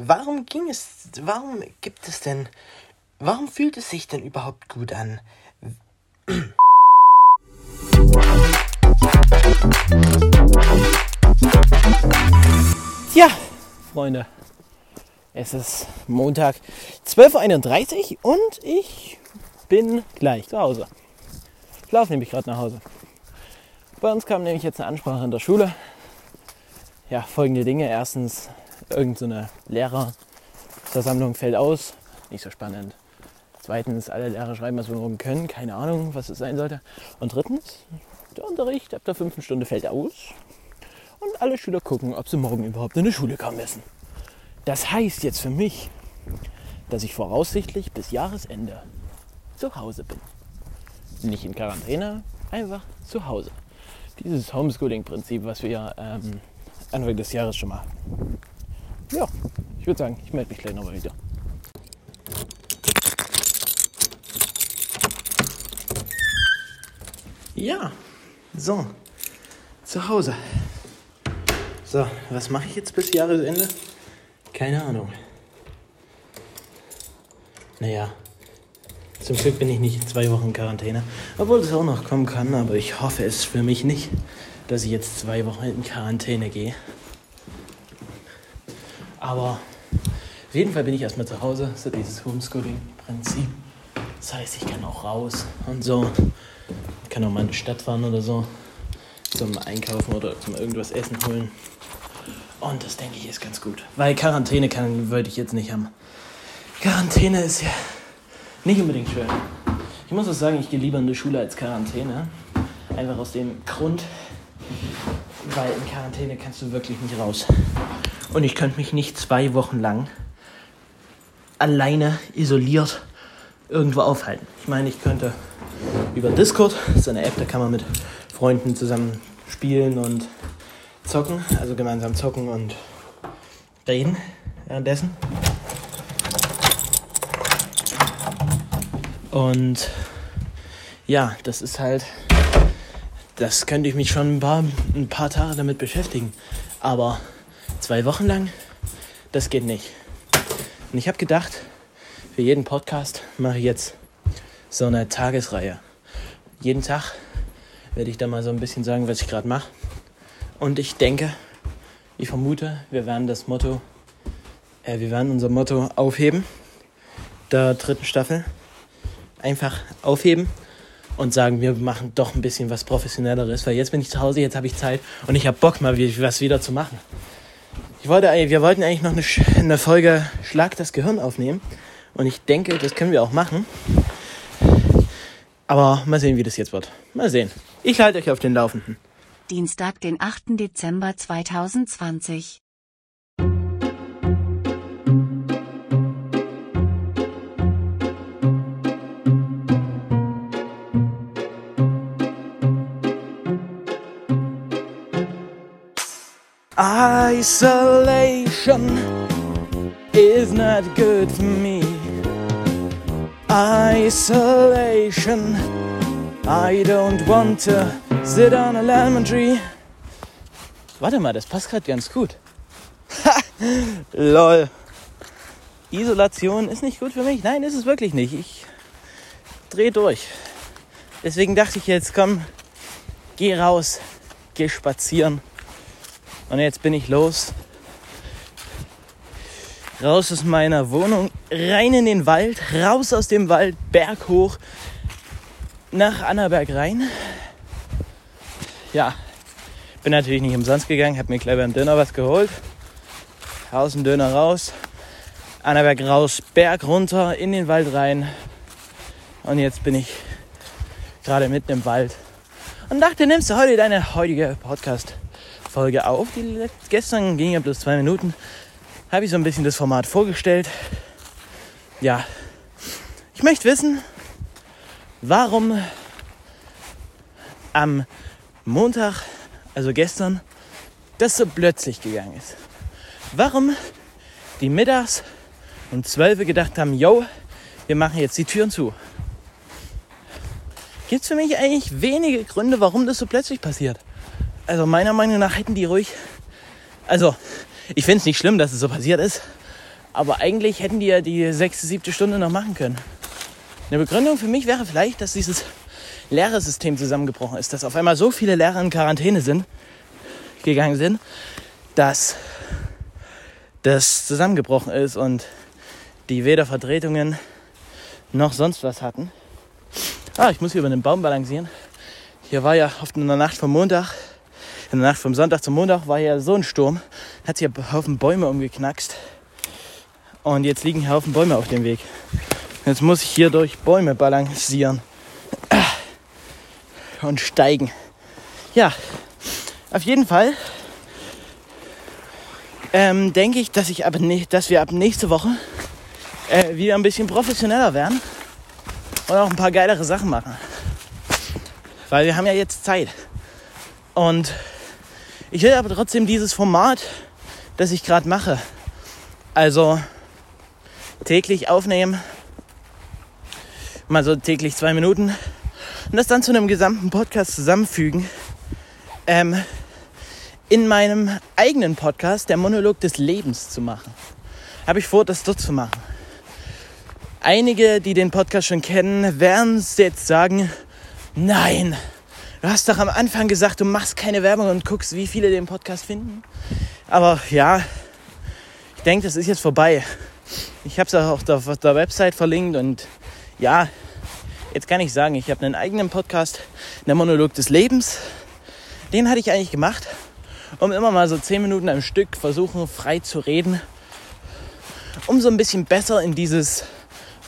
Warum ging es, warum gibt es denn, warum fühlt es sich denn überhaupt gut an? Tja, Freunde, es ist Montag 12.31 Uhr und ich bin gleich zu Hause. Ich laufe nämlich gerade nach Hause. Bei uns kam nämlich jetzt eine Ansprache in der Schule. Ja, folgende Dinge. Erstens, irgendeine so Lehrerversammlung fällt aus. Nicht so spannend. Zweitens, alle Lehrer schreiben, was wir morgen können. Keine Ahnung, was es sein sollte. Und drittens, der Unterricht ab der fünften Stunde fällt aus. Und alle Schüler gucken, ob sie morgen überhaupt in die Schule kommen müssen. Das heißt jetzt für mich, dass ich voraussichtlich bis Jahresende zu Hause bin. Nicht in Quarantäne, einfach zu Hause. Dieses Homeschooling-Prinzip, was wir ähm, Anfang des Jahres schon mal. Ja, ich würde sagen, ich melde mich gleich nochmal wieder. Ja, so, zu Hause. So, was mache ich jetzt bis Jahresende? Keine Ahnung. Naja, zum Glück bin ich nicht zwei Wochen in Quarantäne. Obwohl es auch noch kommen kann, aber ich hoffe es für mich nicht, dass ich jetzt zwei Wochen in Quarantäne gehe. Aber auf jeden Fall bin ich erstmal zu Hause, so dieses Homeschooling-Prinzip. Das heißt, ich kann auch raus und so. Ich kann auch mal in die Stadt fahren oder so. Zum Einkaufen oder zum irgendwas essen holen. Und das denke ich ist ganz gut. Weil Quarantäne kann, wollte ich jetzt nicht haben. Quarantäne ist ja nicht unbedingt schön. Ich muss auch sagen, ich gehe lieber in die Schule als Quarantäne. Einfach aus dem Grund, weil in Quarantäne kannst du wirklich nicht raus. Und ich könnte mich nicht zwei Wochen lang alleine isoliert irgendwo aufhalten. Ich meine, ich könnte über Discord, das ist eine App, da kann man mit Freunden zusammen spielen und zocken, also gemeinsam zocken und reden währenddessen. Und ja, das ist halt, das könnte ich mich schon ein paar, ein paar Tage damit beschäftigen. Aber zwei Wochen lang, das geht nicht. Und ich habe gedacht, für jeden Podcast mache ich jetzt so eine Tagesreihe. Jeden Tag werde ich da mal so ein bisschen sagen, was ich gerade mache. Und ich denke, ich vermute, wir werden das Motto, äh, wir werden unser Motto aufheben der dritten Staffel. Einfach aufheben und sagen, wir machen doch ein bisschen was Professionelleres, weil jetzt bin ich zu Hause, jetzt habe ich Zeit und ich habe Bock mal was wieder zu machen. Ich wollte, wir wollten eigentlich noch eine, eine Folge Schlag das Gehirn aufnehmen und ich denke, das können wir auch machen. Aber mal sehen, wie das jetzt wird. Mal sehen. Ich halte euch auf den Laufenden. Dienstag, den 8. Dezember 2020. Isolation is not good for me. Isolation, I don't want to sit on a lemon tree. Warte mal, das passt gerade ganz gut. Lol. Isolation ist nicht gut für mich. Nein, ist es wirklich nicht. Ich dreh durch. Deswegen dachte ich jetzt, komm, geh raus, geh spazieren. Und jetzt bin ich los. Raus aus meiner Wohnung, rein in den Wald, raus aus dem Wald, Berg hoch, nach Annaberg rein. Ja, bin natürlich nicht umsonst gegangen, habe mir gleich beim Döner was geholt. Aus dem Döner raus, Annaberg raus, Berg runter, in den Wald rein. Und jetzt bin ich gerade mitten im Wald und dachte, nimmst du heute deine heutige Podcast Folge auf. Die gestern ging ja bloß zwei Minuten. Habe ich so ein bisschen das Format vorgestellt. Ja, ich möchte wissen, warum am Montag, also gestern, das so plötzlich gegangen ist. Warum die mittags um 12 Uhr gedacht haben, yo, wir machen jetzt die Türen zu. Gibt es für mich eigentlich wenige Gründe, warum das so plötzlich passiert. Also meiner Meinung nach hätten die ruhig. Also, ich finde es nicht schlimm, dass es so passiert ist. Aber eigentlich hätten die ja die sechste, siebte Stunde noch machen können. Eine Begründung für mich wäre vielleicht, dass dieses Lehrersystem zusammengebrochen ist, dass auf einmal so viele Lehrer in Quarantäne sind, gegangen sind, dass das zusammengebrochen ist und die weder Vertretungen noch sonst was hatten. Ah, ich muss hier über den Baum balancieren. Hier war ja oft in der Nacht vom Montag, in der Nacht vom Sonntag zum Montag war ja so ein Sturm, hat sich ein Haufen Bäume umgeknackst. Und jetzt liegen hier Haufen Bäume auf dem Weg. Jetzt muss ich hier durch Bäume balancieren und steigen. Ja, auf jeden Fall ähm, denke ich, dass, ich ab, dass wir ab nächste Woche äh, wieder ein bisschen professioneller werden und auch ein paar geilere Sachen machen. Weil wir haben ja jetzt Zeit. Und ich will aber trotzdem dieses Format, das ich gerade mache, also täglich aufnehmen, mal so täglich zwei Minuten und das dann zu einem gesamten Podcast zusammenfügen, ähm, in meinem eigenen Podcast, der Monolog des Lebens, zu machen. Habe ich vor, das dort zu machen. Einige, die den Podcast schon kennen, werden jetzt sagen, nein, du hast doch am Anfang gesagt, du machst keine Werbung und guckst, wie viele den Podcast finden. Aber ja, ich denke, das ist jetzt vorbei. Ich habe es auch auf der Website verlinkt und ja, jetzt kann ich sagen, ich habe einen eigenen Podcast, der Monolog des Lebens. Den hatte ich eigentlich gemacht, um immer mal so zehn Minuten am Stück versuchen, frei zu reden, um so ein bisschen besser in dieses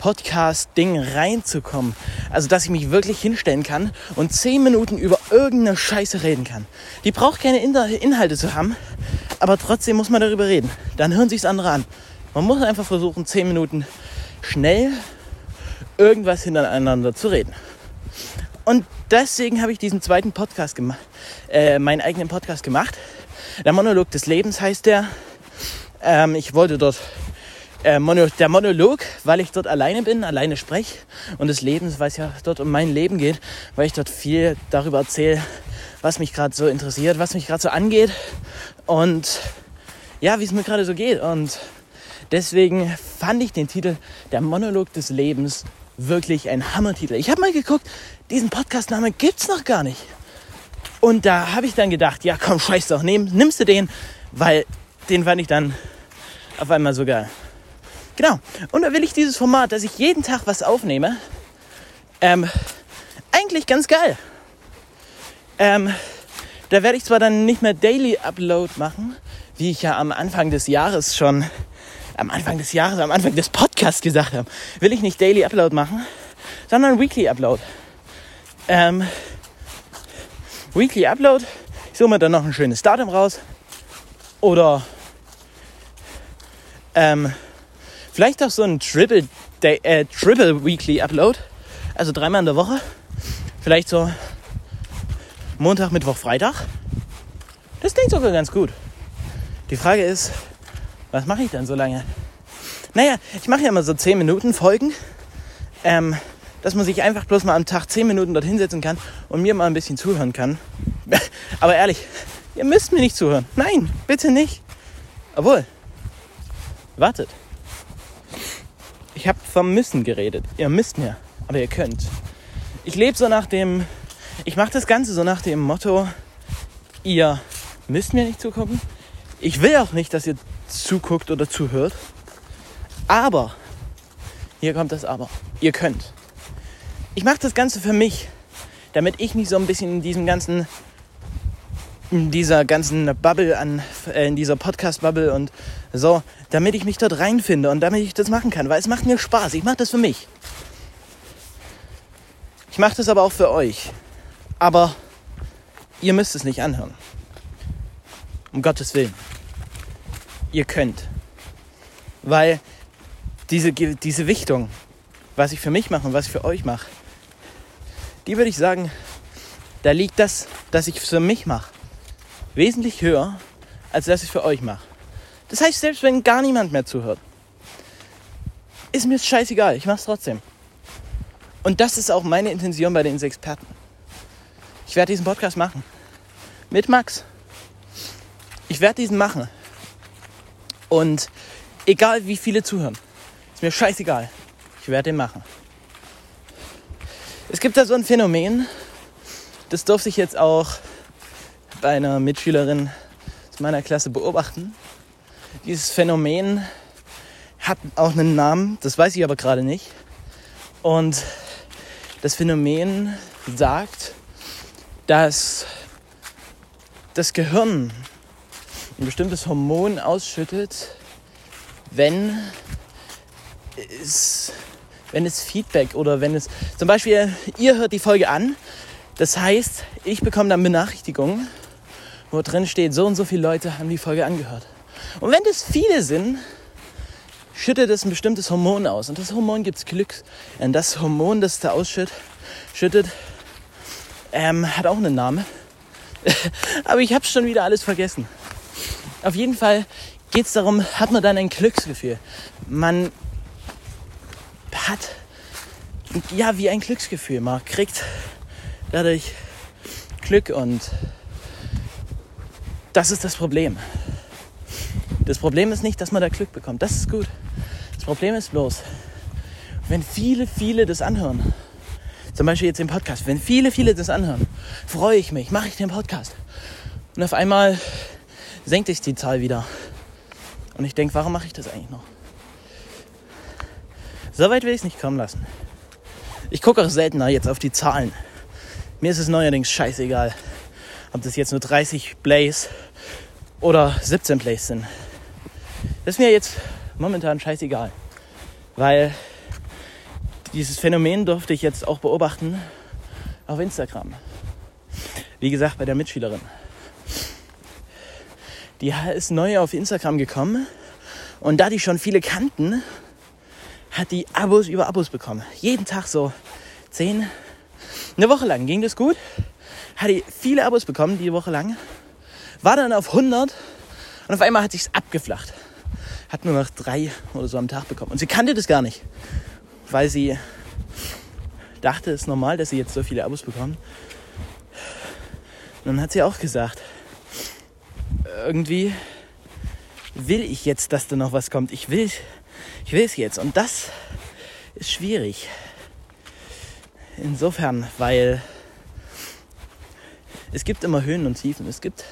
Podcast-Ding reinzukommen. Also, dass ich mich wirklich hinstellen kann und zehn Minuten über irgendeine Scheiße reden kann. Die braucht keine Inhalte zu haben, aber trotzdem muss man darüber reden. Dann hören sich andere an. Man muss einfach versuchen, zehn Minuten schnell irgendwas hintereinander zu reden. Und deswegen habe ich diesen zweiten Podcast gemacht, äh, meinen eigenen Podcast gemacht. Der Monolog des Lebens heißt der. Ähm, ich wollte dort äh, Mono, der Monolog, weil ich dort alleine bin, alleine spreche und des Lebens, weil es ja dort um mein Leben geht, weil ich dort viel darüber erzähle, was mich gerade so interessiert, was mich gerade so angeht und ja, wie es mir gerade so geht. Und deswegen fand ich den Titel Der Monolog des Lebens wirklich ein Hammertitel. Ich habe mal geguckt, diesen Podcastname gibt's noch gar nicht. Und da habe ich dann gedacht, ja komm, scheiß doch, nehm, nimmst du den, weil den fand ich dann auf einmal so geil. Genau. Und da will ich dieses Format, dass ich jeden Tag was aufnehme, ähm, eigentlich ganz geil. Ähm, da werde ich zwar dann nicht mehr Daily Upload machen, wie ich ja am Anfang des Jahres schon, am Anfang des Jahres, am Anfang des Podcasts gesagt habe, will ich nicht Daily Upload machen, sondern Weekly Upload. Ähm, Weekly Upload, ich suche mir dann noch ein schönes Datum raus. Oder ähm, Vielleicht auch so ein Triple, Day, äh, Triple Weekly Upload. Also dreimal in der Woche. Vielleicht so Montag, Mittwoch, Freitag. Das klingt sogar ganz gut. Die Frage ist, was mache ich dann so lange? Naja, ich mache ja immer so 10 Minuten Folgen. Ähm, dass man sich einfach bloß mal am Tag 10 Minuten dort hinsetzen kann und mir mal ein bisschen zuhören kann. Aber ehrlich, ihr müsst mir nicht zuhören. Nein, bitte nicht. Obwohl, wartet. Ich habe vom Müssen geredet. Ihr müsst mir, aber ihr könnt. Ich lebe so nach dem, ich mache das Ganze so nach dem Motto, ihr müsst mir nicht zugucken. Ich will auch nicht, dass ihr zuguckt oder zuhört. Aber, hier kommt das Aber, ihr könnt. Ich mache das Ganze für mich, damit ich nicht so ein bisschen in diesem ganzen in dieser ganzen Bubble an, äh, in dieser Podcast-Bubble und so, damit ich mich dort reinfinde und damit ich das machen kann, weil es macht mir Spaß. Ich mache das für mich. Ich mache das aber auch für euch. Aber ihr müsst es nicht anhören. Um Gottes Willen. Ihr könnt. Weil diese, diese Wichtung, was ich für mich mache und was ich für euch mache, die würde ich sagen, da liegt das, dass ich es für mich mache wesentlich höher, als dass ich für euch mache. Das heißt, selbst wenn gar niemand mehr zuhört, ist mir scheißegal, ich mache es trotzdem. Und das ist auch meine Intention bei den Experten. Ich werde diesen Podcast machen. Mit Max. Ich werde diesen machen. Und Egal wie viele zuhören. Ist mir scheißegal. Ich werde den machen. Es gibt da so ein Phänomen, das durfte ich jetzt auch bei einer Mitschülerin aus meiner Klasse beobachten. Dieses Phänomen hat auch einen Namen, das weiß ich aber gerade nicht. Und das Phänomen sagt, dass das Gehirn ein bestimmtes Hormon ausschüttet, wenn es, wenn es Feedback oder wenn es zum Beispiel, ihr hört die Folge an, das heißt, ich bekomme dann Benachrichtigungen, wo drin steht, so und so viele Leute haben die Folge angehört. Und wenn das viele sind, schüttet es ein bestimmtes Hormon aus. Und das Hormon gibt es Glück. Und das Hormon, das da ausschüttet, schüttet, ähm, hat auch einen Namen. Aber ich habe schon wieder alles vergessen. Auf jeden Fall geht es darum, hat man dann ein Glücksgefühl. Man hat, ja, wie ein Glücksgefühl. Man kriegt dadurch Glück und das ist das Problem. Das Problem ist nicht, dass man da Glück bekommt. Das ist gut. Das Problem ist bloß, wenn viele, viele das anhören, zum Beispiel jetzt im Podcast, wenn viele, viele das anhören, freue ich mich, mache ich den Podcast. Und auf einmal senkt sich die Zahl wieder. Und ich denke, warum mache ich das eigentlich noch? So weit will ich es nicht kommen lassen. Ich gucke auch seltener jetzt auf die Zahlen. Mir ist es neuerdings scheißegal, ob das jetzt nur 30 Plays oder 17 Plays sind. Das ist mir jetzt momentan scheißegal. Weil dieses Phänomen durfte ich jetzt auch beobachten auf Instagram. Wie gesagt, bei der Mitschülerin. Die ist neu auf Instagram gekommen und da die schon viele kannten, hat die Abos über Abos bekommen. Jeden Tag so 10. Eine Woche lang ging das gut. Hat die viele Abos bekommen, die Woche lang. War dann auf 100 und auf einmal hat sich's abgeflacht. Hat nur noch drei oder so am Tag bekommen. Und sie kannte das gar nicht, weil sie dachte, es ist normal, dass sie jetzt so viele Abos bekommen. Und dann hat sie auch gesagt, irgendwie will ich jetzt, dass da noch was kommt. Ich will, ich will es jetzt. Und das ist schwierig. Insofern, weil es gibt immer Höhen und Tiefen. Es gibt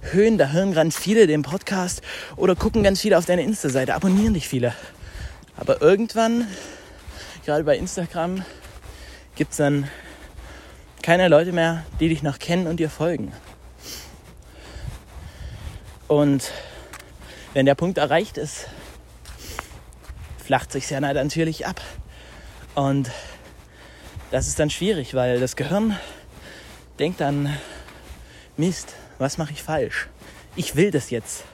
Höhen, da hören ganz viele den Podcast oder gucken ganz viele auf deine Insta-Seite, abonnieren dich viele. Aber irgendwann, gerade bei Instagram, gibt es dann keine Leute mehr, die dich noch kennen und dir folgen. Und wenn der Punkt erreicht ist, flacht sich ja natürlich ab. Und das ist dann schwierig, weil das Gehirn denkt dann, Mist, was mache ich falsch? Ich will das jetzt.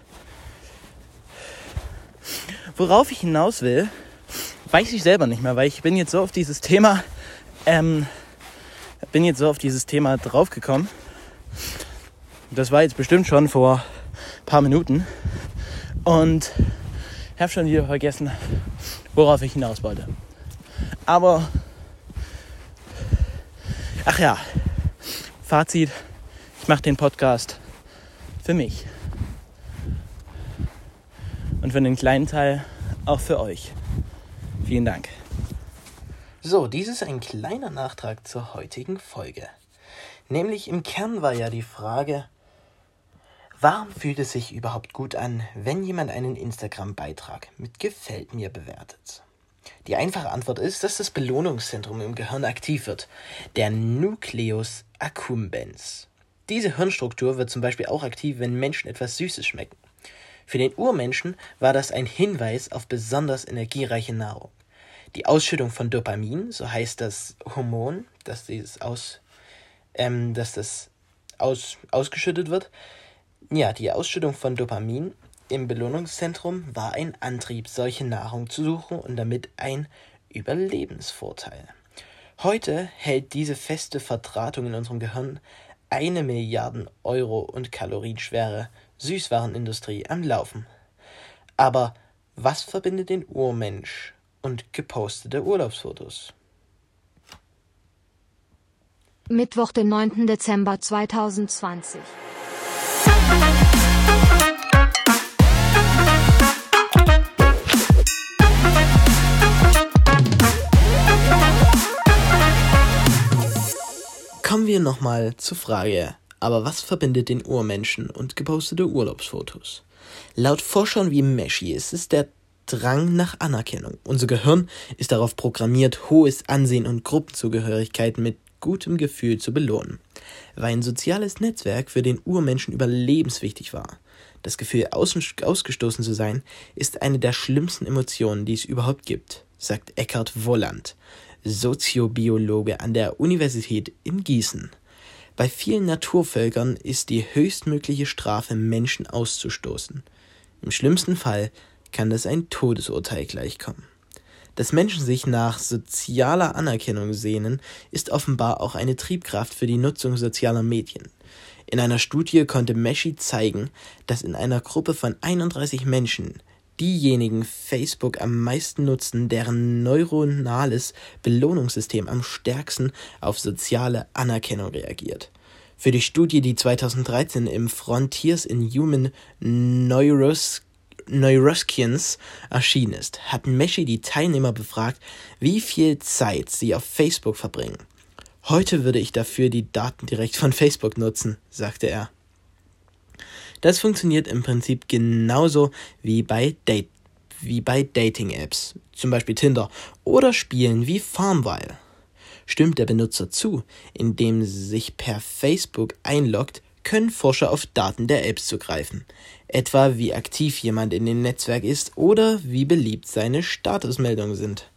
Worauf ich hinaus will, weiß ich selber nicht mehr, weil ich bin jetzt so auf dieses Thema, ähm, bin jetzt so auf dieses Thema draufgekommen. Das war jetzt bestimmt schon vor paar Minuten und habe schon wieder vergessen, worauf ich hinaus wollte. Aber, ach ja, Fazit, ich mache den Podcast für mich. Und für einen kleinen Teil auch für euch. Vielen Dank. So, dies ist ein kleiner Nachtrag zur heutigen Folge. Nämlich im Kern war ja die Frage, Warum fühlt es sich überhaupt gut an, wenn jemand einen Instagram-Beitrag mit Gefällt mir bewertet? Die einfache Antwort ist, dass das Belohnungszentrum im Gehirn aktiv wird, der Nucleus accumbens. Diese Hirnstruktur wird zum Beispiel auch aktiv, wenn Menschen etwas Süßes schmecken. Für den Urmenschen war das ein Hinweis auf besonders energiereiche Nahrung. Die Ausschüttung von Dopamin, so heißt das Hormon, dass, dieses aus, ähm, dass das aus, ausgeschüttet wird, ja, die Ausschüttung von Dopamin im Belohnungszentrum war ein Antrieb, solche Nahrung zu suchen und damit ein Überlebensvorteil. Heute hält diese feste Verdrahtung in unserem Gehirn eine Milliarden Euro und kalorienschwere Süßwarenindustrie am Laufen. Aber was verbindet den Urmensch und gepostete Urlaubsfotos? Mittwoch, den 9. Dezember 2020. nochmal zur Frage, aber was verbindet den Urmenschen und gepostete Urlaubsfotos? Laut Forschern wie Meshi ist es der Drang nach Anerkennung. Unser Gehirn ist darauf programmiert, hohes Ansehen und Gruppenzugehörigkeit mit gutem Gefühl zu belohnen, weil ein soziales Netzwerk für den Urmenschen überlebenswichtig war. Das Gefühl, ausgestoßen zu sein, ist eine der schlimmsten Emotionen, die es überhaupt gibt, sagt Eckhard Wolland, Soziobiologe an der Universität in Gießen. Bei vielen Naturvölkern ist die höchstmögliche Strafe, Menschen auszustoßen. Im schlimmsten Fall kann das ein Todesurteil gleichkommen. Dass Menschen sich nach sozialer Anerkennung sehnen, ist offenbar auch eine Triebkraft für die Nutzung sozialer Medien. In einer Studie konnte Meshi zeigen, dass in einer Gruppe von 31 Menschen diejenigen Facebook am meisten nutzen, deren neuronales Belohnungssystem am stärksten auf soziale Anerkennung reagiert. Für die Studie, die 2013 im Frontiers in Human Neuros Neuroscience erschienen ist, hat Meshi die Teilnehmer befragt, wie viel Zeit sie auf Facebook verbringen. Heute würde ich dafür die Daten direkt von Facebook nutzen, sagte er. Das funktioniert im Prinzip genauso wie bei, Date, wie bei Dating-Apps, zum Beispiel Tinder, oder Spielen wie Farmville. Stimmt der Benutzer zu, indem sich per Facebook einloggt, können Forscher auf Daten der Apps zugreifen, etwa wie aktiv jemand in dem Netzwerk ist oder wie beliebt seine Statusmeldungen sind.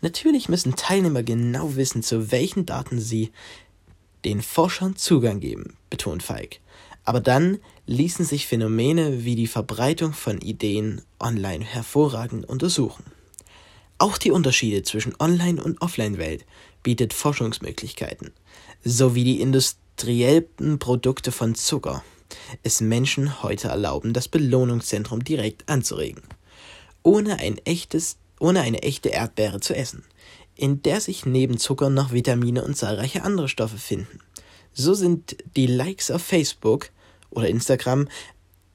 Natürlich müssen Teilnehmer genau wissen, zu welchen Daten sie den Forschern Zugang geben, betont Feig. Aber dann ließen sich Phänomene wie die Verbreitung von Ideen online hervorragend untersuchen. Auch die Unterschiede zwischen Online- und Offline-Welt bietet Forschungsmöglichkeiten, sowie die industriellen Produkte von Zucker es Menschen heute erlauben, das Belohnungszentrum direkt anzuregen, ohne ein echtes, ohne eine echte Erdbeere zu essen, in der sich neben Zucker noch Vitamine und zahlreiche andere Stoffe finden. So sind die Likes auf Facebook oder Instagram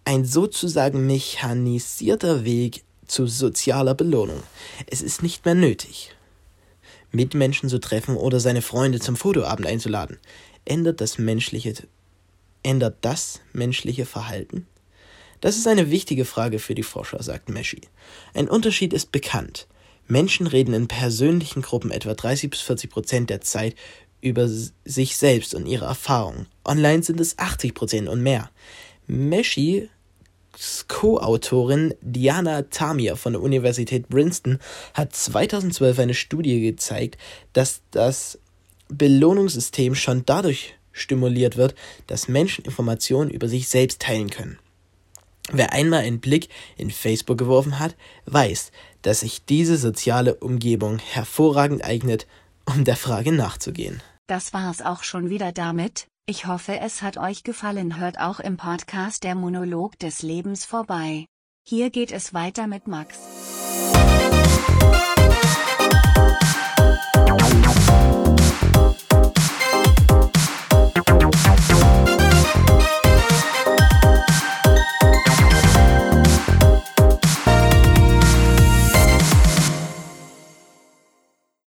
ein sozusagen mechanisierter Weg zu sozialer Belohnung. Es ist nicht mehr nötig, Mitmenschen zu treffen oder seine Freunde zum Fotoabend einzuladen. Ändert das menschliche ändert das menschliche Verhalten? Das ist eine wichtige Frage für die Forscher, sagt Meshi. Ein Unterschied ist bekannt. Menschen reden in persönlichen Gruppen etwa 30 bis 40 Prozent der Zeit über sich selbst und ihre Erfahrungen. Online sind es 80 Prozent und mehr. Meshi Co-Autorin Diana Tamir von der Universität Princeton hat 2012 eine Studie gezeigt, dass das Belohnungssystem schon dadurch stimuliert wird, dass Menschen Informationen über sich selbst teilen können. Wer einmal einen Blick in Facebook geworfen hat, weiß, dass sich diese soziale Umgebung hervorragend eignet, um der Frage nachzugehen. Das war's auch schon wieder damit. Ich hoffe, es hat euch gefallen. Hört auch im Podcast der Monolog des Lebens vorbei. Hier geht es weiter mit Max. Musik